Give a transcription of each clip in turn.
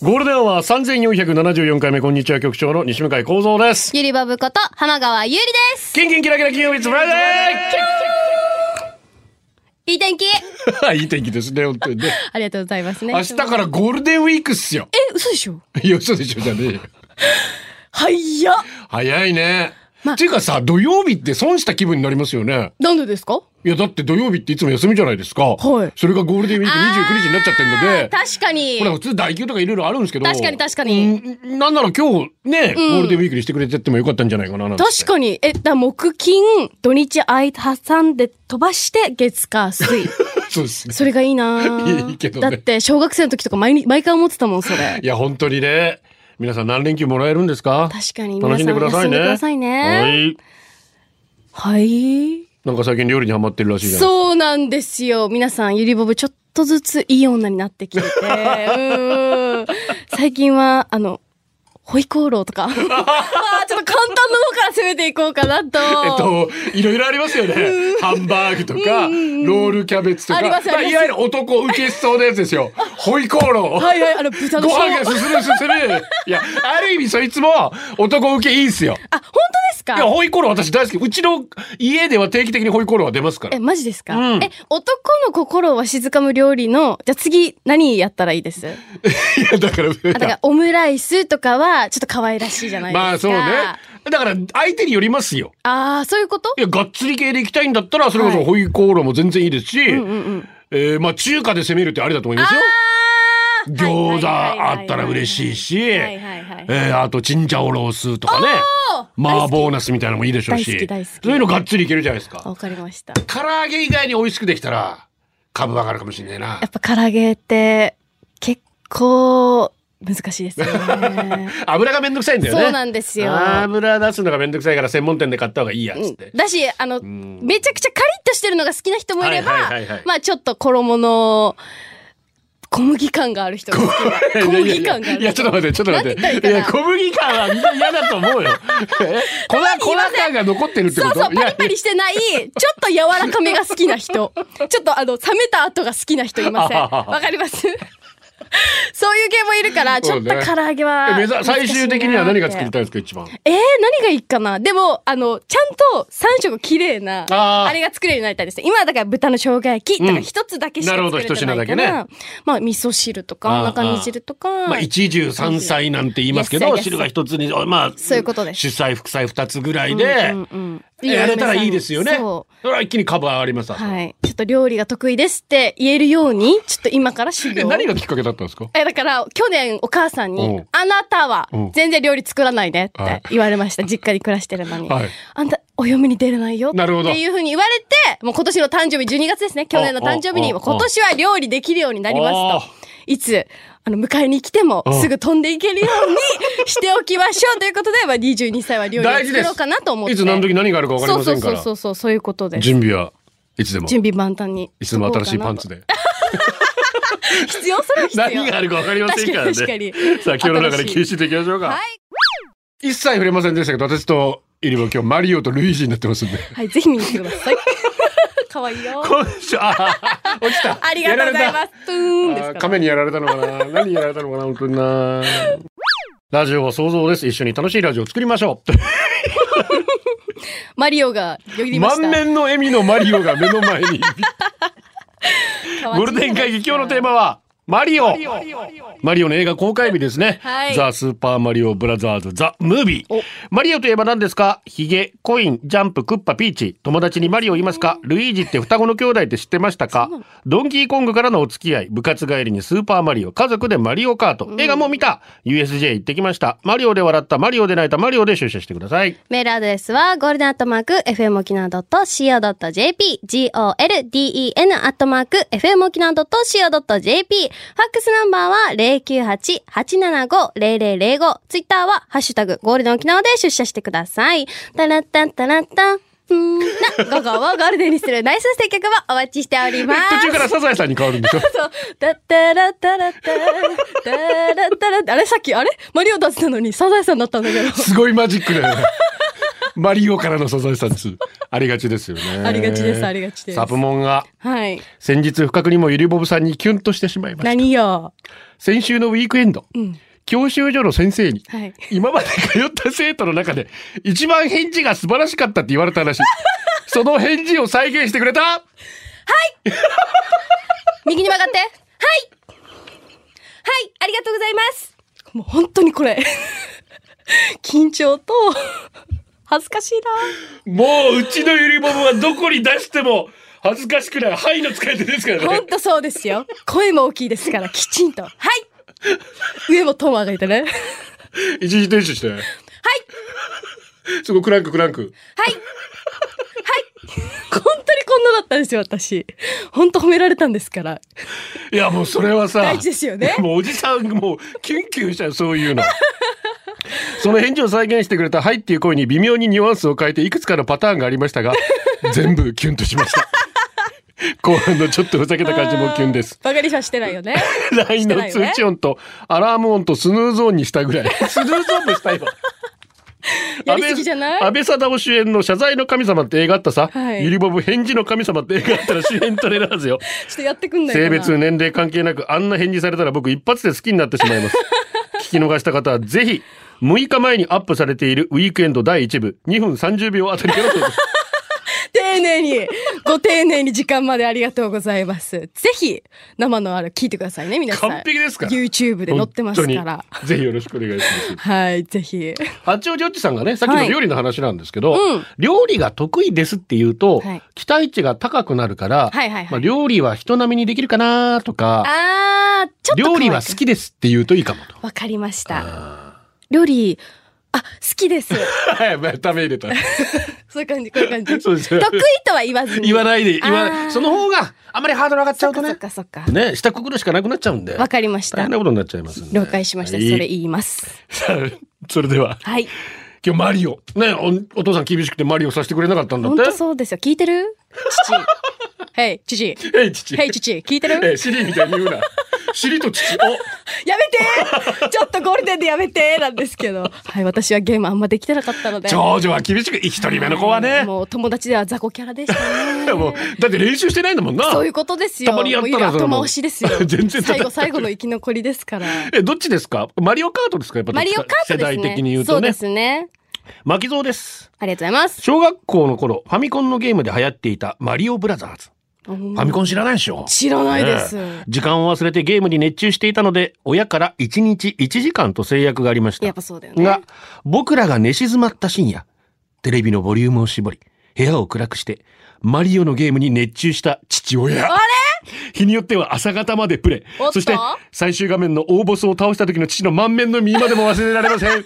ゴールデンは3474回目、こんにちは、局長の西向井幸三です。ゆりばぶこと浜川ゆりです。キンキンキラキラ金曜日、フライデいい天気ーいい天気ですね、本当にね。ありがとうございますね。明日からゴールデンウィークっすよ。え、嘘でしょいや、嘘でしょ、じゃねえよ。早っ早いね。まっていうかさ、土曜日って損した気分になりますよね。なんでですか？いや、だって土曜日っていつも休みじゃないですか。はいそれがゴールデンウィーク29日になっちゃってるので。確かにほら、普通代休とかいろいろあるんですけど。確かに確かにうんなんなら今日ね、ゴールデンウィークにしてくれてってもよかったんじゃないかななんて確かに。え、だ木金、土日あい挟んで飛ばして月火水。そうですね。それがいいなぁいいけどねだって小学生の時とか毎日毎回思ってたもん、それい。や、本当にね。皆さん何連休もらえるんですか？確かに楽しんでくださいね。いねはい。はい。なんか最近料理にハマってるらしいそうなんですよ。皆さん、ゆりぼぶちょっとずついい女になってきて最近は、あの、ホイコーローとか。あーちょっと簡単なのから攻めていこうかなと。えっと、いろいろありますよね。ハンバーグとか、ロールキャベツとか。ありますますいわゆる男受けしそうなやつですよ。ホイコーロー。はいはい、あの、豚の ご小飯が進む進む。いや、ある意味そいつも男受けいいんすよ。あ、本当ですか？いや、ホイコーロー私大好き。うちの家では定期的にホイコーローは出ますからえ、。マジですか、うんえ、男の心をわしづかむ料理の、じゃあ次何やったらいいです？いや、だから、あ、だからオムライスとかは、ちょっと可愛らしいじゃないですか。まあそうね。だから相手によりますよ。ああ、そういうこと？いや、がっつり系で行きたいんだったら、それこそはいホイコーローも全然いいですし、うんうんうん。えーまあ中華で攻めるってありだと思いますよ。餃子あったら嬉しいし。えーあとチンジャオロースとかね、麻婆ナスみたいなのもいいでしょうし、そういうのがっつりいけるじゃないですか。わかりました。唐揚げ以外に美味しくできたら、株上がるかもしれないなや。っぱ唐揚げって結構難しいですよね。油がめんどくさいんだよね。そうなんですよ。油出すのがめんどくさいから専門店で買った方がいいやつって。だし、あの、んめちゃくちゃカリッとしてるのが好きな人もいれば、まあちょっと衣の小麦感がある人が好きな。小麦感がある人。いや、ちょっと待って、ちょっと待って。いや、小麦感はみんな？嫌だと思うよ。え粉、粉感が残ってるってこと？そうそう、パリパいリしてない、ちょっと柔らかめが好きな人。ちょっとあの、冷めた後が好きな人いません。わかります？そういう系もいるから、ちょっと唐揚げはや目指最終的には何が作りいたいですか、一番？えー、何がいいかな？でも、あの、ちゃんと三色綺麗な、あれが作れるようになりたいですね。今はだから豚の生姜焼きとうん。か一つだけしかなるほど作れてないから、一品だまあ、味噌汁とか、お腹煮汁とか。まあ、一汁三菜なんて言いますけど、汁が一つに、まあ、そういうことです。主菜、副菜二つぐらいでうん、うんうんやれたらいいですよね。そそれは一気に株上がりますわはい。ちょっと料理が得意ですって言えるように、ちょっと今から修え行。何がきっかけだったんですか？え、だから、去年お母さんうにん、あなたはうん全然料理作らないでっはいて言われました。実家に暮らしてるのに。はいあんた、お嫁に出れないよなるほどっていうふうに言われて、もう今年の誕生日12月ですね。去年の誕生日に、今年は料理できるようになりますあと。いつ、あの、迎えに来てもうんすぐ飛んでいけるようにしておきましょうということで、まあ、22歳は料理を作ろうかなと思って。いつ何時何があるか分かりませんからそうそうそうそう、そういうことです。準備はいつでも。準備万端に。いつでも新しいパンツで。必要それは必要。何があるか分かりませんからね。確かに確かにさあ、今日の中で吸収していきましょうか。はい。一切触れませんでしたけど、私とイリボ今日マリオとルイージになってますんで。はい、ぜひ見に来てください。可愛いよ。今週、あー落ちた。ありがとうございます。プーン亀にやられたのかな何にやられたのかな本当になラジオは想像です。一緒に楽しいラジオを作りましょう。マリオが呼びました。満面の笑みのマリオが目の前に。ゴールデン会議今日のテーマは、マリオマリオの映画公開日ですね。はいザ・スーパーマリオブラザーズ・ザ・ムービーお。マリオといえば何ですか？ヒゲ、コイン、ジャンプ、クッパ、ピーチ。友達にマリオいますか？ルイージって双子の兄弟って知ってましたかドンキーコングからのお付き合い。部活帰りにスーパーマリオ。家族でマリオカート。映画もう見た !USJ 行ってきました。マリオで笑った、マリオで泣いた、マリオで出社してください。メールアドレスは、ゴールデンアットマーク、FM 沖縄 .co.jp、golden アットマーク、FM 沖縄 .co.jp、ファックスナンバーは098-875-0005。ツイッターはハッシュタグゴールデン沖縄で出社してください。タラッタンタラッタン。ふーんな、午後をゴールデンにするナイス接客もお待ちしております。途中からサザエさんに変わるんでしょ？そう。タッタラッタラッタタラッタラッタあれさっき、あれ？マリオ出したのにサザエさんだったんだけど。すごいマジックだよね。マリオからのサザエさんです。ありがちですよね。ありがちですありがちですサプモンがはい。先日不覚にもゆりボブさんにキュンとしてしまいました。何よ。先週のウィークエンド、教習所の先生に、はい今まで通った生徒の中で一番返事が素晴らしかったって言われたらしい。その返事を再現してくれた？右に曲がって。はい。はい、ありがとうございます。もう本当にこれ。緊張と、恥ずかしいもううちのゆりボブはどこに出しても恥ずかしくない。はいの使い手ですからな。本当そうですよ。声も大きいですから、きちんと。はい。上もトーマーがいてね。はい。一時停止して。そこクランククランク。はい。はい。本当にこんなだったんですよ、私。本当褒められたんですから。いやもうそれはさ。大事ですよねもうおじさんもうキュンキュンしちゃうそういうの。その返事を再現してくれた「はい」っていう声に微妙にニュアンスを変えていくつかのパターンがありましたが 全部キュンとしました。後半のちょっとふざけた感じもキュンです。バカにさしてないよね。LINE の通知音とアラーム音とスヌーズ音にしたぐらい。スヌーズ音もしたいわやりすぎじゃない？安倍貞夫主演の謝罪の神様って映画あったさ、はい。ゆりぼぶ返事の神様って映画あったら主演取れるはずよ。ちょっとやってくんない。性別年齢関係なくあんな返事されたら僕一発で好きになってしまいます。聞き逃した方はぜひ6日前にアップされているウィークエンド第1部2分30秒あたりから丁寧に、ご丁寧に時間までありがとうございます。ぜひ、生のある聞いてくださいね、皆さん。完璧ですから YouTube で載ってますから。ぜひよろしくお願いしますはい、ぜひ。八王子おっちさんがねさっきの料理の話なんですけど、うん料理が得意ですって言うと、はい期待値が高くなるから、はいはいはいまあ、料理は人並みにできるかなとかあー、ちょっと料理は好きですって言うといいかもと。わかりました。料理、あ、好きです。はい、まため入れた。そういう感じ、こういう感じ。そうですよ得意とは言わずに。言わないで、言わ。その方が、あまりハードル上がっちゃうとねそっ。かそっか。ね、下くぐるしかなくなっちゃうんで。わかりました大変。なことになっちゃいます了解しました。はいそれ言います。それでは、はい。今日マリオ。ね、おお父さん厳しくてマリオさせてくれなかったんだっ本て。当そうですよ。聞いてる？父。へい、父。えい、父。へい、父。聞いてる？え、シリみたいに言うな。シリと父。やめてちょっとゴールデンでやめてなんですけど。はい、私はゲームあんまできてなかったので。お長女は厳しく、一人目の子はね。もう友達では雑魚キャラでしたね。もう、だって練習してないんだもんな。そういうことですよ。たまにやったらもう後回しですよ。全然最後最後の生き残りですから。え、どっちですか？マリオカートですか？やっぱマリオカートですね。世代的に言うとねそうで。すね。巻き蔵です。ありがとうございます。小学校の頃、ファミコンのゲームで流行っていたマリオブラザーズ。ファミコン知らないでしょ？知らないです。ねえ時間を忘れてゲームに熱中していたので、親から1日1時間と制約がありました。やっぱそうだよね。が、僕らが寝静まった深夜、テレビのボリュームを絞り、部屋を暗くして、マリオのゲームに熱中した父親。あれ？日によっては朝方までプレイ。そして、最終画面の大ボスを倒した時の父の満面の身までも忘れられません。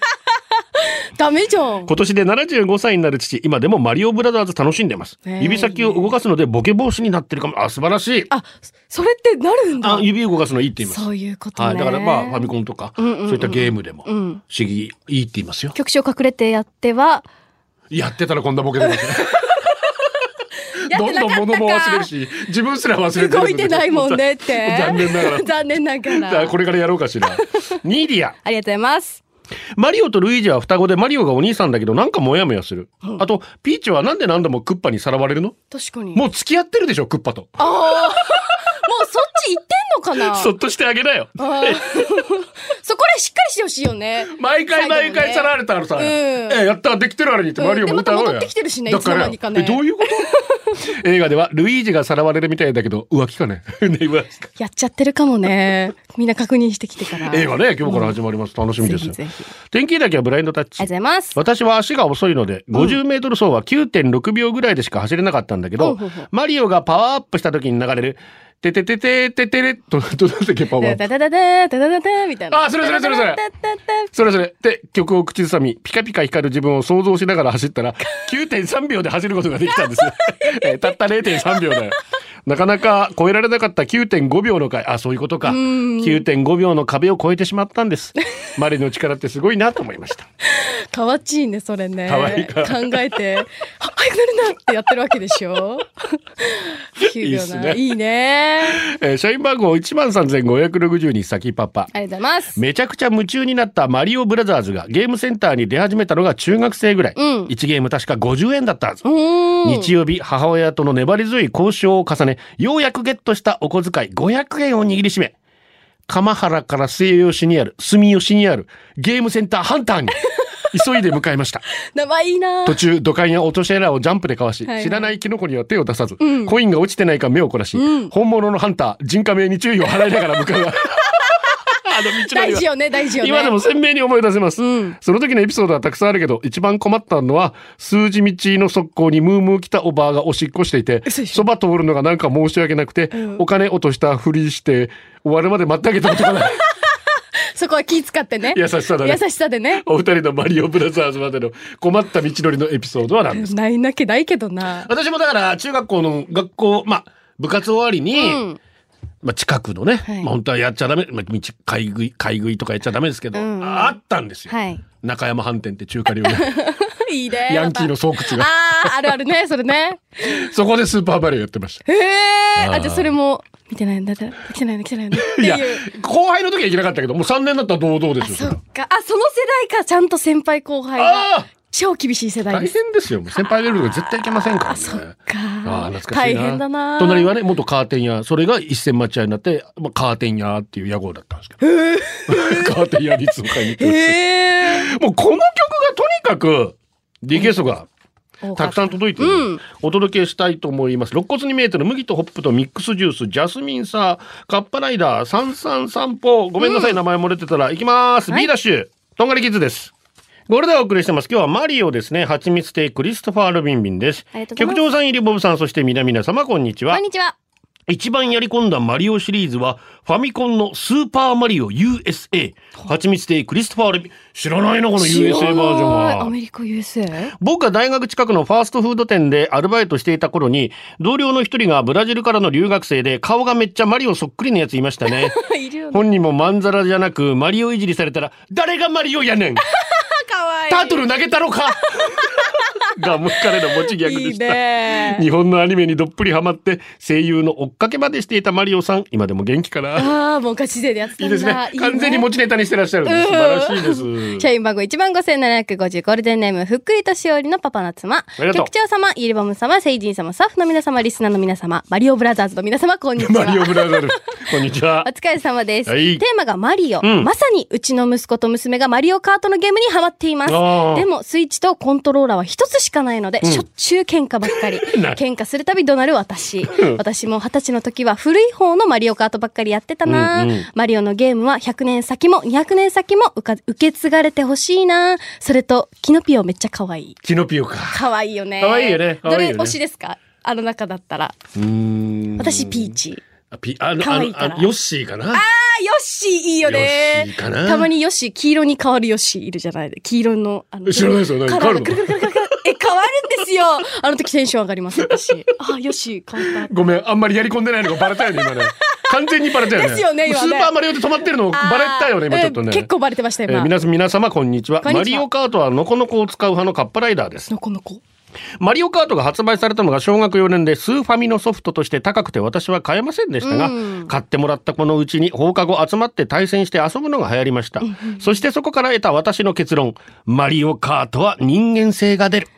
ダメじゃん。今年で75歳になる父、今でもマリオブラザーズ楽しんでます。指先を動かすのでボケ防止になってるかも。あ、素晴らしい。あ、それってなるんだあ、。指動かすのいいって言います。そういうことね。はい。だからまあ、ファミコンとか、んうんうんそういったゲームでも、不ん思議いいって言いますよ。局長隠れてやっては、やってたらこんなボケでますね。どんどん物も忘れるし、自分すら忘れてる動いてないもんねって。残念ながら。残念ながら。これからやろうかしら。ニーディア。ありがとうございます。マリオとルイージは双子でマリオがお兄さんだけどなんかモヤモヤする。あと、ピーチはなんで何度もクッパにさらわれるの？確かに。もう付き合ってるでしょ、クッパと。ああ。もうそっち行ってんのかな？そっとしてあげなよ。そこでしっかりしてほしいよね。毎回毎回さらわれたらさ、うんえやったできてるあれにってマリオも歌おうや、また戻ってきてるしねだからいつの間にかねえどういうこと？映画ではルイージがさらわれるみたいだけど浮気かね？やっちゃってるかもね。みんな確認してきてから。映画ね今日から始まります、楽しみです。天気だけはブラインドタッチありがとうございます。私は足が遅いので、50メートル走は9.6秒ぐらいでしか走れなかったんだけどほうほうほう、マリオがパワーアップした時に流れる、ててててててれ、と、とだったけ、パワー。たたたた、たたたた、みたいな。あ、それそれそれそれ。それそれ。で、曲を口ずさみ、ピカピカ光る自分を想像しながら走ったら、9.3秒で走ることができたんですよ。たった0.3秒だよ。なかなか超えられなかった9.5秒の回。あそういうことか。9.5秒の壁を超えてしまったんです。マリの力ってすごいなと思いました。かわちいね、それね。かわいい。か考えて、あ早くなるなってやってるわけでしょ。9秒な。いいねいいね。えー社員番号13,562先パパ。ありがとうございます。めちゃくちゃ夢中になったマリオブラザーズがゲームセンターに出始めたのが中学生ぐらい、うん。1ゲーム確か50円だったはず、うん。日曜日母親との粘り強い交渉を重ねようやくゲットしたお小遣い500円を握りしめ鎌原から末吉にある住吉にあるゲームセンターハンターに急いで向かいました。名前いいな。途中土管や落とし穴をジャンプでかわし、はいはい。知らないキノコには手を出さず、ん。コインが落ちてないか目を凝らし、うん。本物のハンター人家名に注意を払いながら向かうあの道のりは大事よね、大事よね。今でも鮮明に思い出せます、うんその時のエピソードはたくさんあるけど一番困ったのは数字道の側溝にムームー来たおばあがおしっこしていて嘘でしょそば通るのがなんか申し訳なくて、お金落としたふりして終わるまで待ってあげたことがない そこは気使ってね。優しさだね優しさでね。お二人のマリオブラザーズまでの困った道のりのエピソードは何ですか？ないなきゃないけどな。私もだから中学校の学校まあ部活終わりに、うん。まあ、近くのね、はいまあ、本当はやっちゃダメ、まあ、道買い食い買い食いとかやっちゃダメですけど、うんうんあったんですよ、はい。中山飯店って中華料理 いいね。ヤンキーの巣窟がああ、あるあるね、それね。そこでスーパーマリオやってましたへえ。あーあ、じゃあそれも、見てないんだったら、来てないの来てないのいや。後輩の時は行けなかったけどもう3年だったら堂々であ、すよそっか。あ、その世代か、ちゃんと先輩後輩あが。超厳しい世代大です。変ですよ。もう先輩がいるとか絶対行けませんからね。あ、そっか。あー懐かしいな。大変だな。隣はね元カーテン屋それが一銭待合になって、まあ、カーテン屋っていう屋号だったんですけど。カーテン屋にいつも買いに行ってましへえ。たもうこの曲がとにかくリクエストがたくさん届いてる、うん。お届けしたいと思います。肋骨に見えてる麦とホップとミックスジュースジャスミンサーカッパライダー三三散歩。ごめんなさい、名前漏れてたら行きます、はい。B ダッシュ。とんがりキッズですこれでお送りしてます。今日はマリオですね。蜂蜜亭クリストファー・ルビンビンです。局長さん入りボブさんそして皆々様こんにちは。こんにちは。一番やり込んだマリオシリーズはファミコンのスーパーマリオ USA 蜂蜜亭クリストファー・ルビン知らないなこの USA バージョンは。アメリカ USA? 僕が大学近くのファーストフード店でアルバイトしていた頃に同僚の一人がブラジルからの留学生で顔がめっちゃマリオそっくりなやついましたね。ね。本人もまんざらじゃなくマリオいじりされたら誰がマリオやねん？タートル投げたろか。がもう彼の持ちギでした。ね。日本のアニメにどっぷりハマって声優の追っかけまでしていたマリオさん。今でも元気かな。ああ、もうガチ勢でやってたんだ。いいですね。いい完全に持ちネタにしてらっしゃるんです。素晴らしいです。社員番号1番5750ゴールデンネームふっくりとしおりのパパの妻。局長様、イルバム様、セイジン様、スタッフの皆様、リスナーの皆様、マリオブラザーズの皆様、こんにちは。マリオブラザーズこんにちはお疲れ様です。はい。テーマがマリオ、うん。まさにうちの息子と娘がマリオカートのゲームにハマっています。でもスイッチとコントローラーは一つしかないので、しょっちゅう喧嘩ばっかり。な喧嘩するたび怒鳴る私。私も二十歳の時は古い方のマリオカートばっかりやってたな、うんうん。マリオのゲームは100年先も200年先も受け継がれてほしいな。それと、キノピオめっちゃ可愛い。キノピオか。可愛いよね。可愛いよね。どれ推しですか？あの中だったら。私ピーチ。あピあの可愛いから。あのあヨッシーかな？あー、ヨッシーいいよね。ヨッシーかな？たまにヨッシー、黄色に変わるヨッシーいるじゃない？黄色の、あの、知らないですよ。何カラーがく変わるの？え、変わるんですよ。あの時テンション上がります、私。あ、ヨッシー変わった。ごめんあんまりやり込んでないのがバレたよね今ね。完全にバレたよね。ですよね今ね。スーパーマリオで止まってるのバレたよね今ちょっとね。結構バレてました、今。えー皆様こんにちは。マリオカートはノコノコを使う派のカッパライダーです。のこのこ。マリオカートが発売されたのが小学4年でスーファミのソフトとして高くて私は買えませんでしたが、うん。買ってもらったこのうちに放課後集まって対戦して遊ぶのが流行りました、そしてそこから得た私の結論マリオカートは人間性が出る。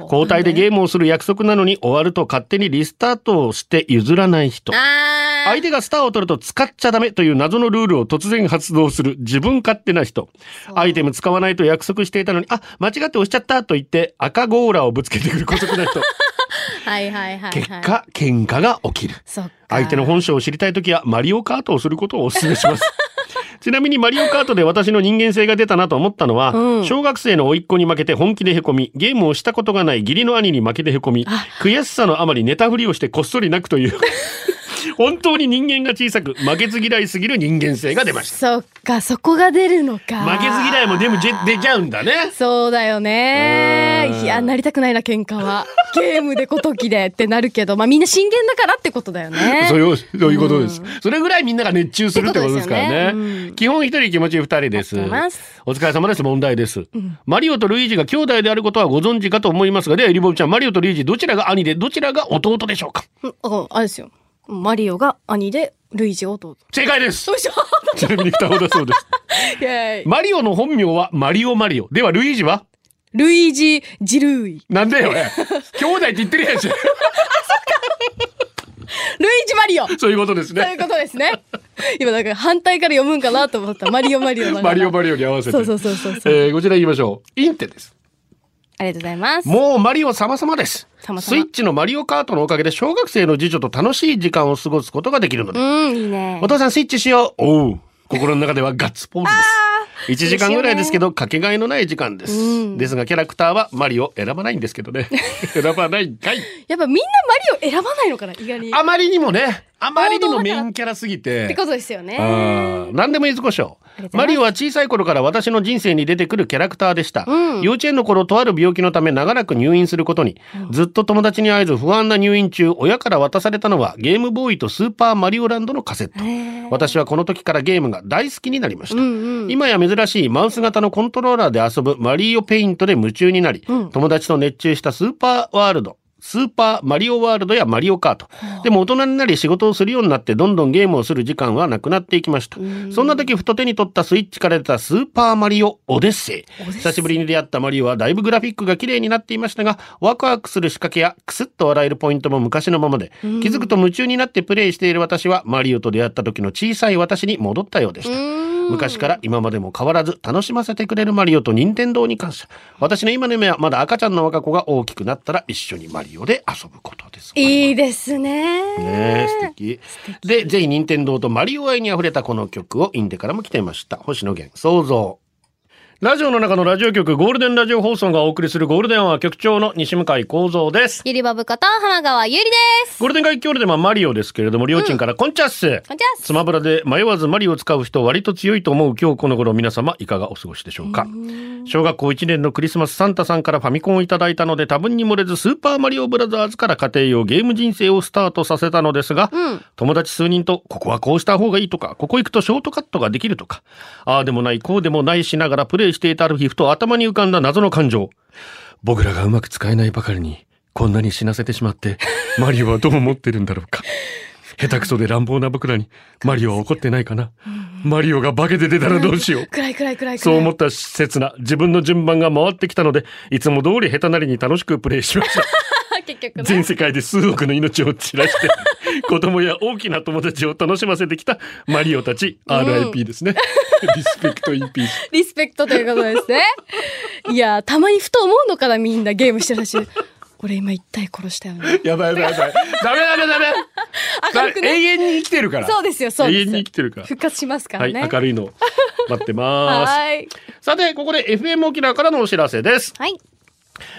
交代でゲームをする約束なのに終わると勝手にリスタートをして譲らない人。あー。相手がスターを取ると使っちゃダメという謎のルールを突然発動する自分勝手な人。アイテム使わないと約束していたのに、あ、間違って押しちゃったと言って赤ゴーラをぶつけてくる姑息な人。はいはいはい、はい。結果、喧嘩が起きる。相手の本性を知りたいときはマリオカートをすることをお勧めします。ちなみにマリオカートで私の人間性が出たなと思ったのは、うん小学生の甥っ子に負けて本気でへこみ、ゲームをしたことがない義理の兄に負けてへこみ、悔しさのあまりネタ振りをしてこっそり泣くという、本当に人間が小さく負けず嫌いすぎる人間性が出ました。そっか、そこが出るのか。負けず嫌いもでも出出ちゃうんだね。そうだよね。うん。いや、なりたくないな、喧嘩は。ゲームでこときでってなるけど、まあみんな真剣だからってことだよね。そういうそういうことです、それぐらいみんなが熱中するってことですからね。ね。うん。基本一人気持ち二人です。お疲れ様です問題です、マリオとルイージが兄弟であることはご存知かと思いますがではエリボブちゃんマリオとルイージどちらが兄でどちらが弟でしょうか？うんああれですよ。マリオが兄で、ルイージが弟。正解です。よいしょちなみに双子だそうです。イェーイマリオの本名はマリオマリオ。ではルイージは？ルイージ・ジルーイ。なんでよ俺 兄弟って言ってるやんし。ルイージ・マリオ。そういうことですそういねうことですね。今なんか反対から読むんかなと思った。マリオ・マリオだからマリオマリオに合わせて。そうそうそうそうそう。えーこちら言いましょう。インテですありがとうございます。もうマリオ様々です。様々。スイッチのマリオカートのおかげで小学生の次女と楽しい時間を過ごすことができるので、うん、いいね。お。父さんスイッチしよう。おう心の中ではガッツポーズです。1時間ぐらいですけどかけがえのない時間です、うん。ですがキャラクターはマリオ選ばないんですけどね。選ばないんかい。やっぱみんなマリオ選ばないのかな意外に。あまりにもね。あまりにもメインキャラすぎて。ってことですよね。何でもいずこしょマリオは小さい頃から私の人生に出てくるキャラクターでした、うん。幼稚園の頃とある病気のため長らく入院することに、ずっと友達に会えず不安な入院中親から渡されたのはゲームボーイとスーパーマリオランドのカセット。私はこの時からゲームが大好きになりました、うんうん。今や珍しいマウス型のコントローラーで遊ぶマリオペイントで夢中になり、うん。友達と熱中したスーパーワールドスーパーマリオワールドやマリオカート。でも大人になり仕事をするようになってどんどんゲームをする時間はなくなっていきました。そんな時ふと手に取ったスイッチから出たスーパーマリオオデッセイ。久しぶりに出会ったマリオはだいぶグラフィックが綺麗になっていましたが、ワクワクする仕掛けやクスッと笑えるポイントも昔のままで、気づくと夢中になってプレイしている私はマリオと出会った時の小さい私に戻ったようでした。昔から今までも変わらず楽しませてくれるマリオと任天堂に感謝。私の今の夢はまだ赤ちゃんの若子が大きくなったら一緒にマリオで遊ぶことです。いいですね。ねえ素敵。で、ぜひ任天堂とマリオ愛に溢れたこの曲をインデからも来ていました。星野源、想像。ラジオの中のラジオ局ゴールデンラジオ放送がお送りするゴールデンは局長の西向井幸三です。ゆりばぶこと浜川ゆりです。ゴールデン街郷ではマリオですけれども、りょうちんからコンチャッス。こんにちは。スマブラで迷わずマリオを使う人割と強いと思う今日この頃皆様いかがお過ごしでしょうか小学校1年のクリスマスサンタさんからファミコンをいただいたので多分に漏れずスーパーマリオブラザーズから家庭用ゲーム人生をスタートさせたのですが、うん。友達数人とここはこうした方がいいとかここ行くとショートカットができるとかああでもないこうでもないしながらプレイしていたある日ふと頭に浮かんだ謎の感情。僕らがうまく使えないばかりにこんなに死なせてしまって マリオはどう思ってるんだろうか。下手くそで乱暴な僕らにマリオは怒ってないかな。マリオが化けて出たらどうしよう。暗い暗い暗い。そう思った刹那自分の順番が回ってきたのでいつも通り下手なりに楽しくプレイしました結局ね。全世界で数億の命を散らして 子供や大きな友達を楽しませてきたマリオたち RIP ですね、リスペクトインピースリスペクトということですね。いや、たまにふと思うのかな、みんなゲームしてるし。俺今一体殺したよね。やばいやばいやばいダメダメダメ明るくね永遠に生きてるからそうですよ、そうです。永遠に生きてるから復活しますかはいらね。明るいの待ってます はい。さてここで FM 沖縄からのお知らせですはい。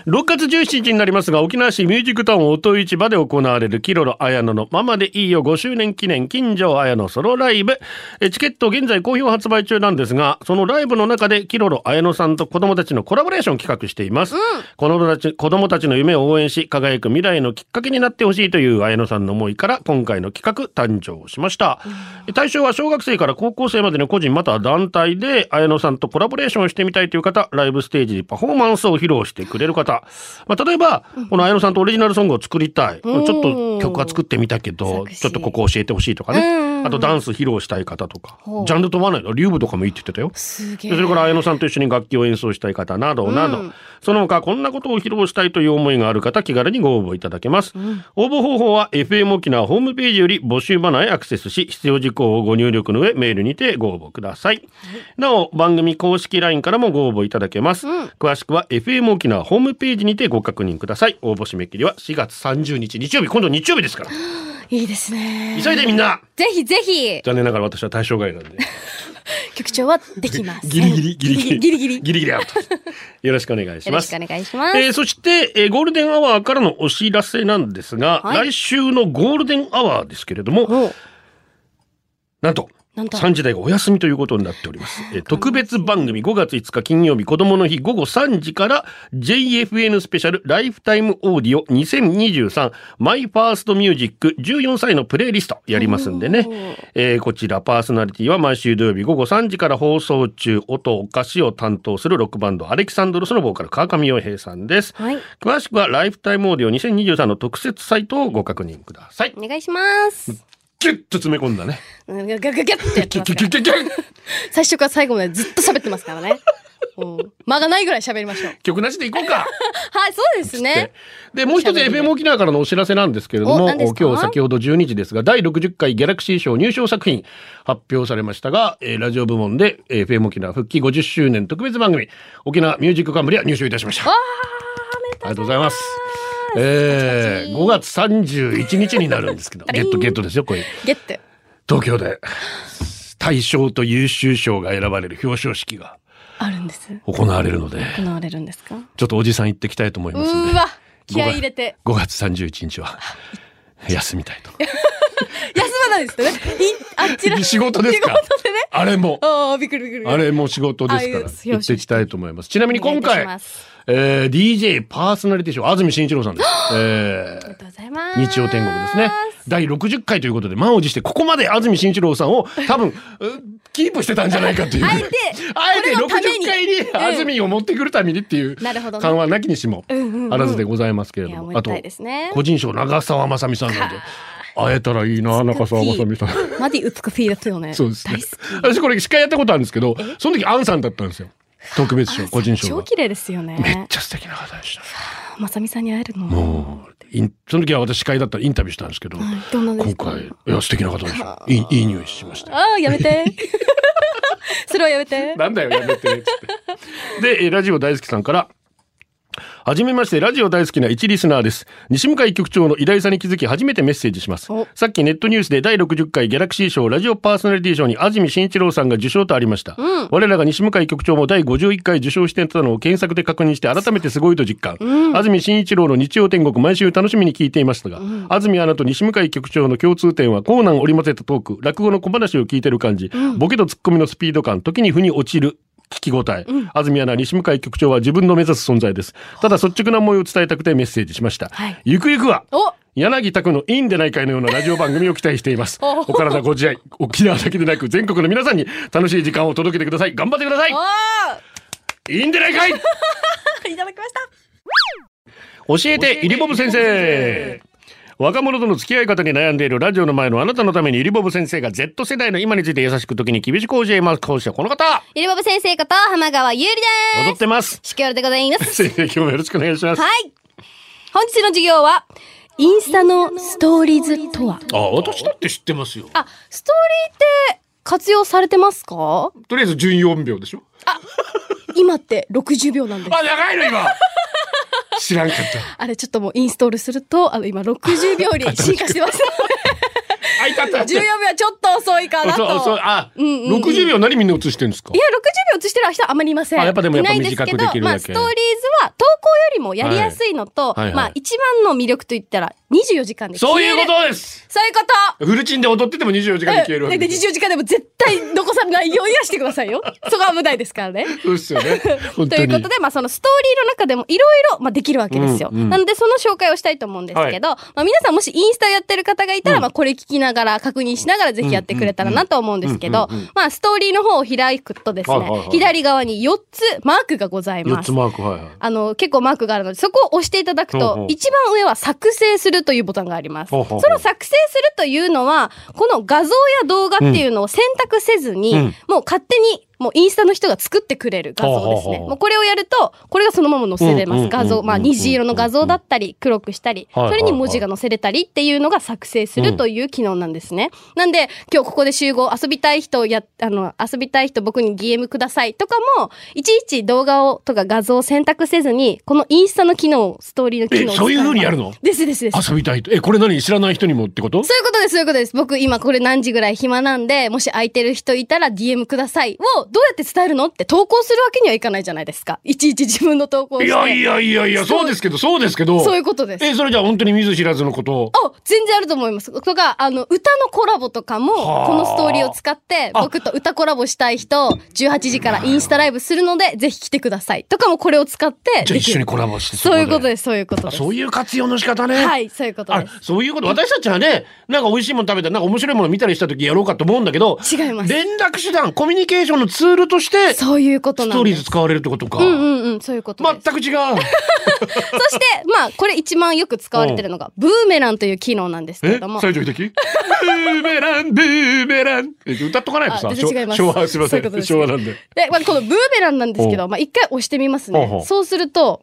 6月17日になりますが沖縄市ミュージックタウン音市場で行われるキロロ綾乃のママでいいよ5周年記念金城綾乃ソロライブ。えチケット現在好評発売中なんですがそのライブの中でキロロ綾乃さんと子供たちのコラボレーション企画しています、子供たち子供たちの夢を応援し輝く未来のきっかけになってほしいという綾乃さんの思いから今回の企画誕生しました、対象は小学生から高校生までの個人または団体で綾乃さんとコラボレーションをしてみたいという方ライブステージでパフォーマンスを披露してくれる方、まあ、例えばこの綾乃さんとオリジナルソングを作りたい、ちょっと曲は作ってみたけどちょっとここ教えてほしいとかね、あとダンス披露したい方とか、ジャンル問わないの。リューブとかもいいって言ってたよ。それから綾乃さんと一緒に楽器を演奏したい方などなど、うん。その他こんなことを披露したいという思いがある方気軽にご応募いただけます、応募方法は FM 沖縄ホームページより募集バナーへアクセスし必要事項をご入力の上メールにてご応募ください、なお番組公式 LINE からもご応募いただけます、詳しくは FM 沖縄ホームページにてご確認ください応募締め切りは4月30日日曜日今度日曜日ですからいいですね。急いでみんなぜひぜひ。残念ながら私は対象外なんで 局長はできません。ギリギリギリギリ ギリギリ。ギリギリアウト。よろしくお願いしますよろしくお。願いします。えーそして、えーゴールデンアワーからのお知らせなんですが、はい来週のゴールデンアワーですけれども、なんと3時台がお休みということになっております。えー特別番組5月5日金曜日子供の日午後3時から JFN スペシャルライフタイムオーディオ2023マイファーストミュージック14歳のプレイリストやりますんでね。えーこちらパーソナリティは毎週土曜日午後3時から放送中おと、をかしを担当するロックバンドアレキサンドロスのボーカル川上洋平さんです。はい。詳しくはライフタイムオーディオ2023の特設サイトをご確認ください。お願いします。ギュッと詰め込んだね。最初から最後までずっと喋ってますからね。うん間がないぐらい喋りましょう。曲なしでいこうか。はい、そうですね。で、もう一つ FM 沖縄からのお知らせなんですけれども、今日先ほど12時ですが、第60回ギャラクシー賞入賞作品発表されましたが、えーラジオ部門で、えー FM 沖縄復帰50周年特別番組、沖縄ミュージックカンブリア入賞いたしました。ありがとうございます。えー、5月31日になるんですけど、ゲットゲットですよ、これ。ゲット。東京で大賞と優秀賞が選ばれる表彰式があるんです。行われるので、行われるんですか？ちょっとおじさん行ってきたいと思いうますんで。ーわ、気合い入れて。5月31日は休みたいと。休まないですよね。いあっちら。仕事ですか？ね。あれも、ああ、びっくりびっくり。あれも仕事ですから行ってきたいと思います。ちなみに今回えー DJ パーソナリティショー安住紳一郎さんです。えありがとうございます。ー日曜天国ですね。第60回ということで満を持してここまで安住紳一郎さんを多分うキープしてたんじゃないかという。あえてあえてこれのために60回に安住を持ってくるためにっていうなるほどね感はなきにしもあらずでございますけれども。あと。個人賞長澤まさみさんなんで会えたらいいな中澤まさみさん。マディウツクフィーですよね。そうですね。私これ司会やったことあるんですけど、その時アンさんだったんですよ。特別賞、個人賞が。超綺麗ですよめっね。ちゃ素敵な方でした。まさみさんに会えるの？もう、その時は私司会だったらインタビューしたんですけど、はいどんな今回、いや、素敵な方でした。いい、いい匂いしました。ああ、やめて。それはやめて。なんだよ、やめて。で、えーラジオ大好きさんから、はじめまして、ラジオ大好きな一リスナーです。西向井局長の偉大さに気づき初めてメッセージしますお。さっきネットニュースで第60回ギャラクシー賞ラジオパーソナリティ賞に安住紳一郎さんが受賞とありました。うん我らが西向井局長も第51回受賞してたのを検索で確認して改めてすごいと実感。安住紳一郎の日曜天国毎週楽しみに聞いていましたが、安住アナと西向井局長の共通点はコーナン織り交ぜたトーク、落語の小話を聞いてる感じ、ボケとツッコミのスピード感、時に負に落ちる聞き応え、安住アナ西向井局長は自分の目指す存在です。ただ率直な思いを伝えたくてメッセージしました、はい。ゆくゆくはお！柳田区のいいんでないかいのようなラジオ番組を期待しています。お！お体ご自愛。沖縄だけでなく全国の皆さんに楽しい時間を届けてください。頑張ってください。おいいんでないかい！ー いただきました。教えてイリボブ先生若者との付き合い方に悩んでいるラジオの前のあなたのためにイリボブ先生が Z 世代の今について優しく時に厳しく教えます。講師はこの方。ゆりぼぶ先生こと浜川ゆうりです。踊ってます。しきょるでございます。先生今日もよろしくお願い。しますはい。本日の授業は、インスタのストーリーズとは？あ私だって知ってますよ。あ、ストーリーって活用されてますか？とりあえず14秒でしょ今って60秒なんです。あ長いの今 知らんかったあれちょっともうインストールすると、あの今60秒に進化してます。あいたった。14秒はちょっと遅いかなと。そうあ、うんうんうん。60秒何みんな映してるんですか？いや、60秒映してる人はあまりいません。あやっぱでもやっぱ短くできるだけ。まあ、ストーリーズは投稿よりもやりやすいのと、はいはい。はいまあ、一番の魅力といったら、24時間で。そういうことです。そういうこと。フルチンで踊ってても24時間で消えるわけで、です24時間でも絶対残さないようにはしてくださいよ。そこは危ないですからね。そうですよね。ということで、まあ、そのストーリーの中でもいろいろ、まあ、できるわけですよ。うんうんなので、その紹介をしたいと思うんですけど、まあ、皆さんもしインスタやってる方がいたら、うん。まあ、これ聞きながら、確認しながらぜひやってくれたらなと思うんですけど、まあ、ストーリーの方を開くとですね、はいはいはい左側に4つマークがございますつ。マークはいはいあの、結構マークがあるので、そこを押していただくとほうほう、一番上は作成するというボタンがあります。ほうほうほうその作成するというのは、この画像や動画っていうのを選択せずに、うんもう勝手にもうインスタの人が作ってくれる画像ですね。もうこれをやると、これがそのまま載せれます。画像、まあ虹色の画像だったり、黒くしたり、それに文字が載せれたりっていうのが作成するという機能なんですね。なんで、今日ここで集合、遊びたい人や、あの、遊びたい人僕に DM くださいとかも、いちいち動画をとか画像を選択せずに、このインスタの機能、ストーリーの機能そういう風にやるのですですです。遊びたいと。え、これ何知らない人にもってことそういうことです、そういうことです。僕今これ何時ぐらい暇なんで、もし空いてる人いたら DM くださいをどうやって伝えるの？って投稿するわけにはいかないじゃないですか。いちいち自分の投稿をして。いやいやいやいや、そうですけど、そうですけど。そういうことです。え、それじゃあ本当に見ず知らずのことを？あ、全然あると思います。とか、あの、歌のコラボとかも、はあこのストーリーを使って、あ僕と歌コラボしたい人、18時からインスタライブするので、ぜひ来てください。とかもこれを使って。じゃあ一緒にコラボして。そういうことす。です、そういうことです。あそういう活用の仕方ね。はい、そういうことあです。そういうこと私たちはねなんか美味しいもの食べたりなんか面白いもの見たりした時やろうかと思うんだけど違います連絡手段コミュニケーションのツールとしてスそういうことトなんです。ーリーズ使われるってことか、うんうんうん、そういうこと。全く違う。そして、まあ、これ一番よく使われてるのが、ブーメランという機能なんですけえれども。最上的？ブーメランブーメラン。え歌っとかないとさ。違います。昭和すいませそういう昭和なんで。で、まあ、このブーメランなんですけど、まあ、一回押してみます。ね。そうすると、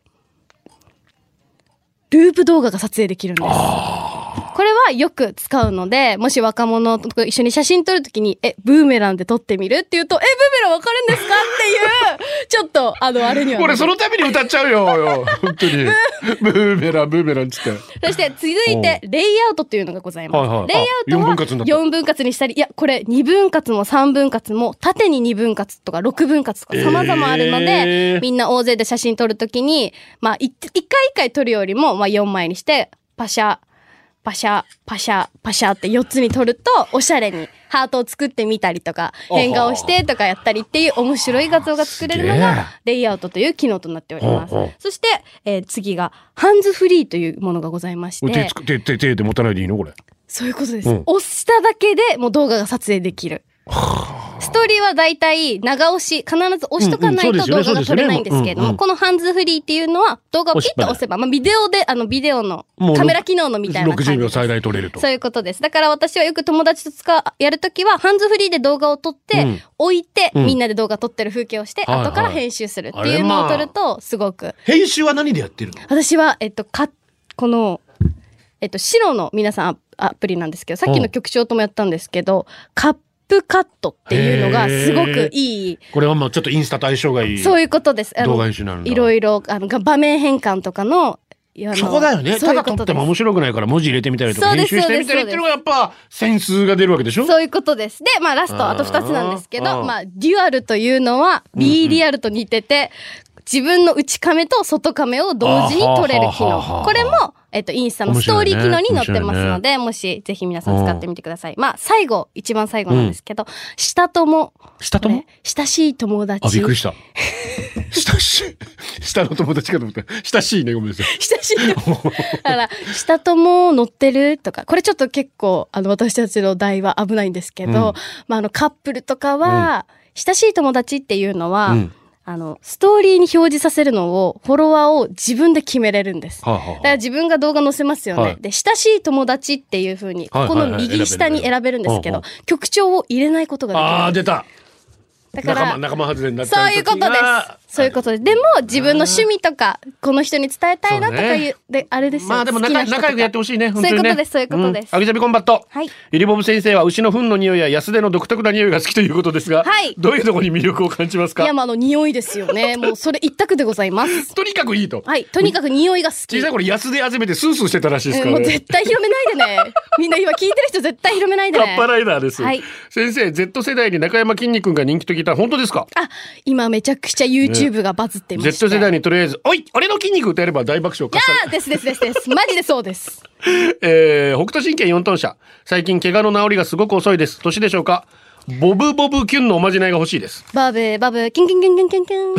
ループ動画が撮影できるんです。これはよく使うので、もし若者と一緒に写真撮るときに、え、ブーメランで撮ってみるって言うと、え、ブーメランわかるんですかっていう、ちょっと、あの、あれには。俺そのために歌っちゃうよよ。本当に。ブーメランブーメランって。そして続いて、レイアウトっていうのがございます。はいはい。レイアウトはあ四分割になった。4分割にしたり、いや、これ2分割も3分割も、縦に2分割とか6分割とか様々あるので、えーみんな大勢で写真撮るときに、まあ、い一回一回撮るよりも、まあ4枚にして、パシャ、パシャ、パシャ、パシャって4つに撮ると、おしゃれにハートを作ってみたりとか、変顔してとかやったりっていう面白い画像が作れるのが、レイアウトという機能となっております。そして、えー次が、ハンズフリーというものがございまして手つ、く手手手で持たないでいいのこれ？そういうことです。うん押しただけでもう動画が撮影できる。ストーリーはだいたい長押し、必ず押しとかないと動画が撮れないんですけれども、このハンズフリーっていうのは動画をピッと押せば、まあビデオで、あのビデオのもうカメラ機能のみたいな感じ60秒最大撮れると。そういうことです。だから私はよく友達と使う、やるときは、ハンズフリーで動画を撮って、うん。置いて、うん。みんなで動画撮ってる風景をして、後から編集するっていうのをまあ。撮ると、すごく。編集は何でやってるの？私は、えっと、か、この、えっと、白の皆さんアアプリなんですけど、さっきの曲調ともやったんですけど、カップカットっていうのがすごくいい。これはまあちょっとインスタと相性がいいそういうことです。動画になるんだいろいろ、あの、が場面変換とかの、そこだよね。ただ撮っても面白くないから文字入れてみたりとか編集してみたりっていうのがやっぱセンスが出るわけでしょ？そういうことです。で、まあラスト、あと二つなんですけあど、ーまあ、デュアルというのは、B リアルと似てて、自分の内カメと外カメを同時に撮れる機能。これも、えっと、インスタのストーリー機能に載ってますので、もし、ぜひ皆さん使ってみてください。まあ、最後、一番最後なんですけど、下友。下友？これ親しい友達。あ、びっくりした。親しい。下の友達かと思った。親しいね、ごめんなさい。親しい友だから、下友乗ってる？とか、これちょっと結構、あの、私たちの代は危ないんですけど、うんまあ、あの、カップルとかは、親しい友達っていうのは、うんあの、ストーリーに表示させるのを、フォロワーを自分で決めれるんです。はあはあだから自分が動画載せますよね。はいで、親しい友達っていう風に、ここの右下に選べるんですけど曲調を入れないことができる。ああ、出た。だから仲間、仲間外れになっちそゃう時ういうことですが。そういうことです。でも、自分の趣味とか、この人に伝えたいなとかいう、で、あれですよ。まあでも仲仲良くやってほしいね。本当にねそういうことです、そういうことです。んアギザビコンバット。はい。イリボブ先生は牛の糞の匂いや安手の独特な匂いが好きということですが、はいどういうところに魅力を感じますか？いや、まあ、あの、匂いですよね。もう、それ一択でございます。とにかくいいと。はい。とにかく匂いが好き。小さい頃安手集めてスースーしてたらしいですえからね。もう絶対広めないでね。みんな今聞いてる人絶対広めないでね。カッパライダーです。はい先生、Z 世代に中山きんに君が人気と聞いた本当ですか？あ、今めちゃくちゃ YouTube がバズっていまして。Z 世代にとりあえず、おい俺の筋肉歌えれば大爆笑かっさあーですですですです。マジでそうです。えー、北斗神拳4トン車。最近怪我の治りがすごく遅いです。年でしょうかボブボブキュンのおまじないが欲しいです。バブ、バブ、キンキンキンキンキンキン。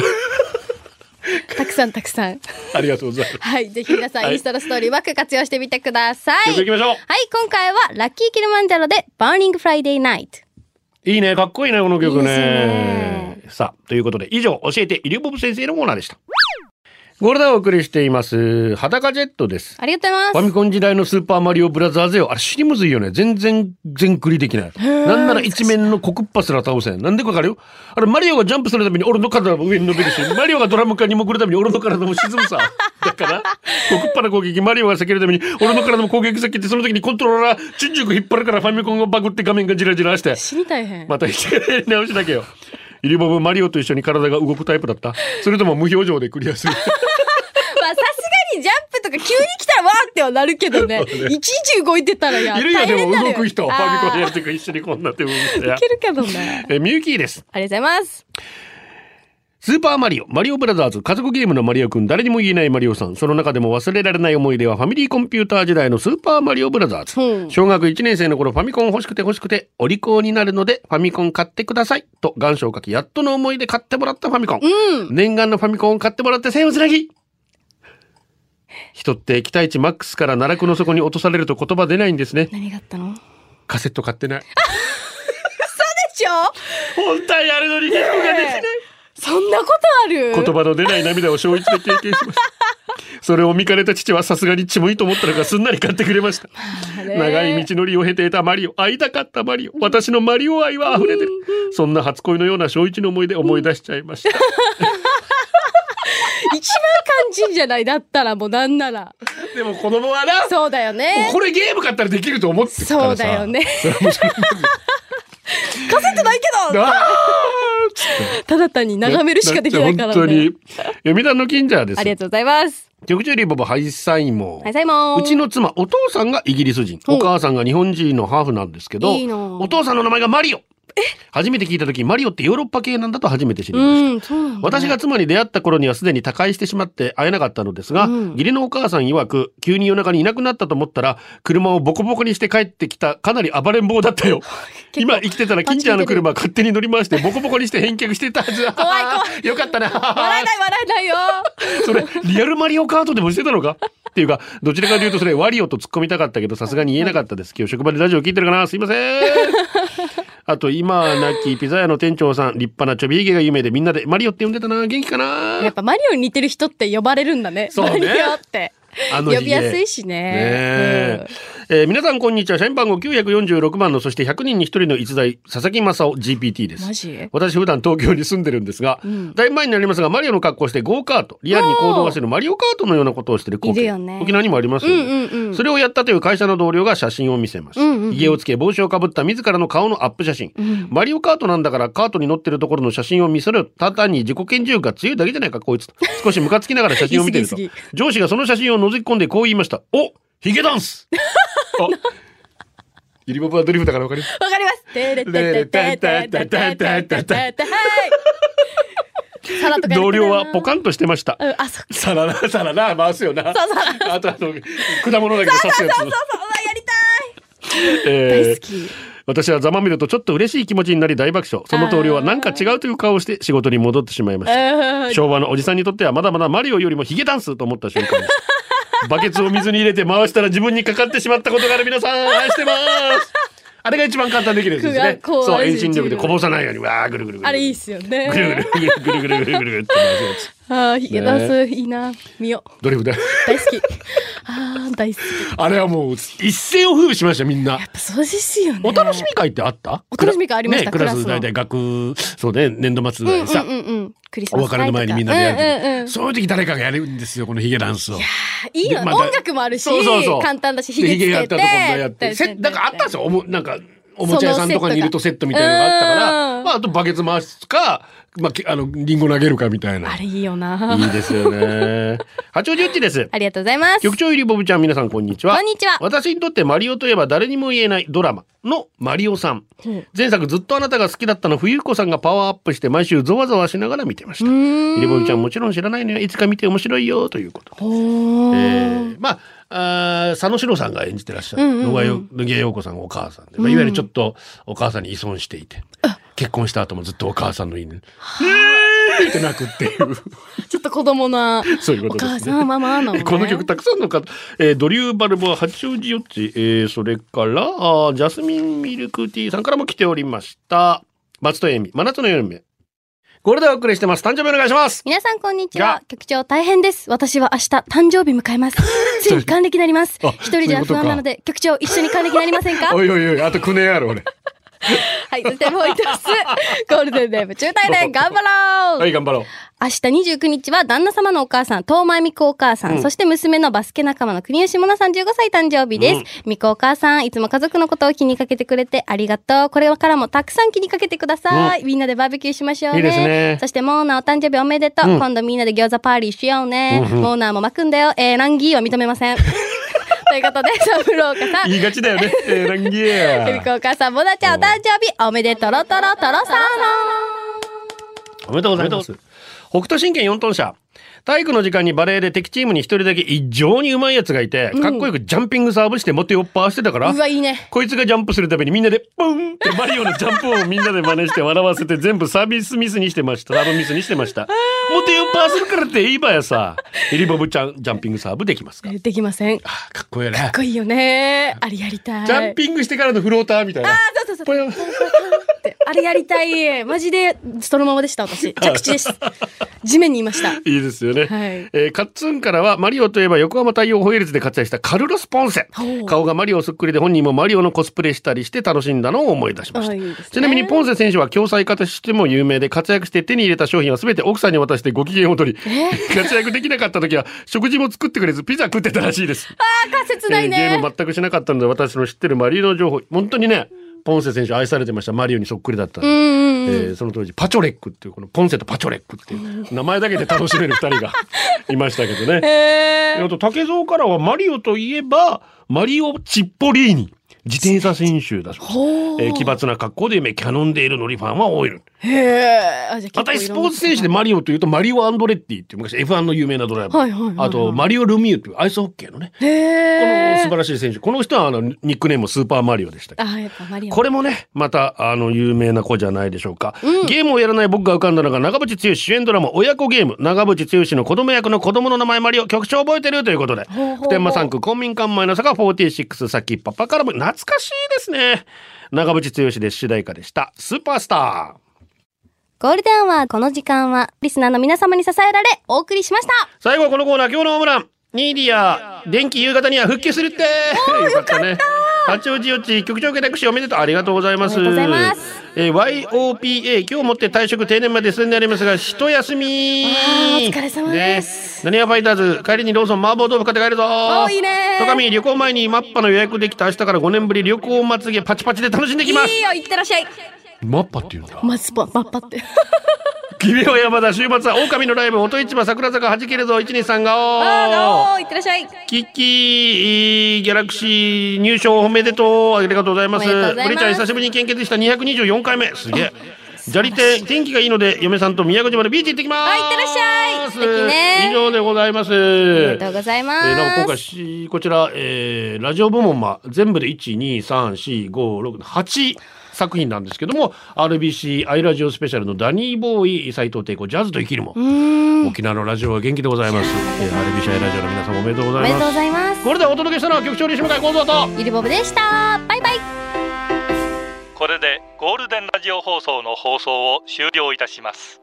たくさんたくさん。ありがとうございます。はい。ぜひ皆さん、はいインスタのストーリーうまく活用してみてください。曲行きましょうはい。今回は、ラッキーキルマンジャロで、 Burning Friday Night。いいね、かっこいいね、この曲ね。いいねさあ、ということで、以上、教えて、イリュボブ先生のコーナーでした。ゴールデンをお送りしています。裸ジェットです。ありがとうございファます。ミコン時代のスーパーマリオブラザーズよ。あれ知りむずいよね。全然全クリできない。なんなら一面のコクッパすら倒せん。なんでかわかるよ？あれマリオがジャンプするために俺の体も上に伸びるし、マリオがドラム缶に潜るために俺の体も沈むさ。だから、コクッパの攻撃、マリオが避けるために俺の体も攻撃避けて、その時にコントローラー、チュンチュン引っ張るからファミコンがバグって画面がジラジラして。死に大変。また一回直しだけよ。イリボブマリオと一緒に体が動くタイプだったそれとも無表情でクリアする まあ、さすがにジャンプとか急に来たらわーってはなるけどね。いちいち動いてたらや。いるよでも動く人ファミコンやあってるから一緒にこんなって動く人やーいけるけどね。えミューキーですありがとうございます。スーパーマリオ、マリオブラザーズ、家族ゲームのマリオくん、誰にも言えないマリオさん。その中でも忘れられない思い出はファミリーコンピューター時代のスーパーマリオブラザーズ。うん小学1年生の頃ファミコン欲しくて欲しくて、お利口になるのでファミコン買ってください。と願書を書き、やっとの思いで買ってもらったファミコン。うん。念願のファミコンを買ってもらって線をつなぎ人って期待値マックスから奈落の底に落とされると言葉出ないんですね。何があったの？でカセット買ってない。しょ？本体あるのにゲームができない。そんなことある？言葉の出ない涙を小一で経験しました。それを見かねた父はさすがにちむいと思ったのかすんなり買ってくれました。ね長い道のりを経て得たマリオ、会いたかったマリオ、私のマリオ愛は溢れてる。そんな初恋のような小一の思い出思い出しちゃいました。一番肝心じゃないだったらもうなんなら。でも子供はな、そうだよね。これゲーム買ったらできると思って。そうだよね。それはもちろんカセットないけど。ただ単に眺めるしかできないからだって本当ねに。読谷の近所ですありがとうございます。局長リボボハイサイモはい、サイモン。うちの妻お父さんがイギリス人。お母さんが日本人のハーフなんですけどいいなお父さんの名前がマリオ初めて聞いた時マリオってヨーロッパ系なんだと初めて知りました。ね。私が妻に出会った頃にはすでに他界してしまって会えなかったのですが、うん。義理のお母さん曰く急に夜中にいなくなったと思ったら車をボコボコにして帰ってきたかなり暴れん坊だったよ。今生きてたら金ちゃんの車勝手に乗り回してボコボコにして返却してたはず。怖い怖 よかったな。笑えない笑えないよ。それリアルマリオカートでもしてたのか？っていうかどちらかというとそれワリオと突っ込みたかったけどさすがに言えなかったです。今日職場でラジオ聞いてるかな？すいませんあと今は亡きピザ屋の店長さん立派なちょびひげが夢でみんなでマリオって呼んでたな元気かな？やっぱマリオに似てる人って呼ばれるんだね。そうねマリオって。呼びやすいしね。ねええー皆さんこんにちは。社員番号946番のそして100人に1人の逸材佐々木正夫 GPT です。マジ？私普段東京に住んでるんですが、ん。だいぶ前になりますがマリオの格好をしてゴーカートリアルに行動がしてるマリオカートのようなことをしてる光景ね。沖縄にもありますよね、うんうんうん。それをやったという会社の同僚が写真を見せました、うんうんうん。髭をつけ帽子をかぶった自らの顔のアップ写真、マリオカートなんだからカートに乗ってるところの写真を見せるただ単に自己顕示欲が強いだけじゃないかこいつ。と 少しムカつきながら写真を見てると。上司がその写真を覗き込んでこう言いました。おヒゲダンス あユリボブはドリフだからわかりますわかります。てれててててててててててはい。さらっと同僚はポカンとしてましたうん、あ、そっか。さらなさらな回すよなそうそうあとあの果物だけど刺すやつそうそう、うわやりたい。えー大好き。私はざまみるとちょっと嬉しい気持ちになり大爆笑その同僚はなんか違うという顔をして仕事に戻ってしまいましたうん昭和のおじさんにとってはまだまだマリオよりもヒゲダンスと思った瞬間ですバケツを水に入れて回したら自分にかかってしまったことがある皆さん愛してますあれが一番簡単できるやつですね。そう遠心力でこぼさないようにわあぐるぐるぐる。あれいいっすよね。ぐるぐるぐるぐるぐるぐるぐるって回すやつ。ああ、ヒゲダンス、いいな。見よう。ドリフで大好き。ああ、大好き。やあれはもう一世を風靡しましたみんなっぱそうですよね。お楽しみ会ってあった？お楽しみ会ありましたね、クラス大体学そうね年度末ぐらいにさ、うんうんうんうん。クリスおマス別れの前にみんなでやる時、うんうんうん。そういう時誰かがやるんですよこのヒゲダンスを。いいよ、でまた音楽もあるし、そうそうそう簡単だし、ヒでゲつけて。やったとこやってせなんかあったんですよおもなんかおもちゃ屋さんとかにいるとセットみたいなのがあったから、うんまあ、あとバケツ回すか、まあき、あのリンゴ投げるかみたいな。あれいいよな。いいですよね。八王子うっちです。ありがとうございます。局長入りボブちゃん皆さんこんにちは。こんにちは。私にとってマリオといえば誰にも言えないドラマのマリオさん。うん。前作ずっとあなたが好きだったの冬彦さんがパワーアップして毎週ゾワゾワしながら見てました。うーん。入りボブちゃんもちろん知らないのよ。いつか見て面白いよということほー。えーまああー佐野史郎さんが演じてらっしゃる。うんうんうん。野毛陽子さんがお母さんで、まあ、いわゆるちょっとお母さんに依存していて、結婚した後もずっとお母さんの犬「えー!」って泣くっていう ちょっと子供な。そういうおことですね。母さん、ママなの、ね。この曲たくさんの方、えードリューバルボア八王子よっち、えーそれからあージャスミンミルクティーさんからも来ておりました松戸恵美真夏の夜夢これでお送りしてます。誕生日お願いします。皆さんこんにちは。局長大変です。私は明日誕生日迎えます。ついに還暦になりますあ。一人じゃ不安なので、局長一緒に還暦になりませんか？おいおいおい、あと9年ある俺。はい、そしてもう一つ、ゴールデンネーム中大連 頑張ろう、はい、頑張ろう。明日29日は旦那様のお母さん、東前美子お母さん、そして娘のバスケ仲間の国吉もなさん15歳誕生日です。美子お母さん、いつも家族のことを気にかけてくれてありがとう。これからもたくさん気にかけてください。みんなでバーベキューしましょうね。いいねそしてモーナーお誕生日おめでとう。今度みんなで餃子パーリーしようね。モーナーも巻くんだよ。えー、ランギーは認めません。ということで、サブローカさん。言いがちだよね。えー、ランギエエビコさん、ボナちゃんお誕生日おめでとろとろとろさおめでとうございます。北斗神拳4トン車。体育の時間にバレーで敵チームに一人だけ異常に上手いやつがいて、かっこよくジャンピングサーブしてモテヨッパーしてたから、うわ、いいね。こいつがジャンプするたびにみんなで、ブンってマリオのジャンプをみんなで真似して笑わせて全部サービスミスにしてました。サーブミスにしてました。モテヨッパーするからっていいばやさ。エリボブちゃん、ジャンピングサーブできますか？できません。かっこいいね。っこいいよね。あれやりたい。ジャンピングしてからのフローターみたいな。あ、そうそうそう。あれやりたい。マジで、そのままでした、私。着地です。地面にいました。いいですよね。はいえーカッツンからはマリオといえば横浜太陽ホエールズで活躍したカルロス・ポンセ。顔がマリオそっくりで本人もマリオのコスプレしたりして楽しんだのを思い出しました。あいいねちなみにポンセ選手は共済家としても有名で活躍して手に入れた商品は全て奥さんに渡してご機嫌を取り、活躍できなかった時は食事も作ってくれずピザ食ってたらしいです。あー、か切ないえーゲねー。ム全くしなかったので私の知ってるマリオの情報本当にねポンセ選手愛されてました。マリオにそっくりだったん。えーその当時パチョレックっていうこのポンセとパチョレックっていう名前だけで楽しめる二人が いましたけどね。へあと竹蔵からはマリオといえばマリオ・チッポリーニ自転車選手だそうです。ほえー奇抜な格好で夢キャノンデール乗りファンは多い私スポーツ選手でマリオというとマリオ・アンドレッティっていう昔 F1 の有名なドライバー。はいはいはいはいあとマリオ・ルミューというアイスホッケーのね。へこのえ。素晴らしい選手。この人はあのニックネームスーパーマリオでした。これもね、また、あの、有名な子じゃないでしょうか。ゲームをやらない僕が浮かんだのが、長渕剛主演ドラマ、親子ゲーム、長渕剛の子供役の子供の名前マリオ、曲調覚えてる？ということで、普天間産区公民館前の坂46、さっきパパからも、懐かしいですね。長渕剛で主題歌でした。スーパースター。ゴールデンはこの時間はリスナーの皆様に支えられお送りしました。最後はこのコーナー、今日のホームラン。ニーディア、電気夕方には復旧するって。よかったね。八王子よっち、局長下宅しおめでとう。ありがとうございます。ありがとうございますえー YOPA、今日もって退職定年まで進んでありますが、一休み。お疲れ様ですね。何やファイターズ、帰りにローソン麻婆豆腐買って帰るぞ。おいいね戸上、旅行前にマッパの予約できた明日から5年ぶり旅行まつげパチパチで楽しんできます。いいよ、いってらっしゃい。マッパって言うんだ。まずば、ばっぱって。君は山田、週末は狼のライブ、音市場桜坂はじけるぞ、123がおー。あー、おー、いってらっしゃい。キッキー、ギャラクシー入賞おめでとう。ありがとうございます。おめでとうございますおりちゃん久しぶりに献血した224回目。すげえ。砂利店、天気がいいので、嫁さんと宮古島でビーチ行ってきます。はい行ってらっしゃい素敵ね以上でございます。ありえがとうございます。ー、なお今回し、こちら、えー、ラジオ部門は全部で1、2、3、4、5、6、8作品なんですけども、RBC アイラジオスペシャルのダニーボーイ、斎藤帝子、ジャズと生きるも。沖縄のラジオは元気でございます。えー、RBC アイラジオの皆様おめでとうございますおめでとうご。ざいます。これでお届けしたのは局長西向井幸三とゆりぼぶでした。バイバイ。これでゴールデンラジオ放送の放送を終了いたします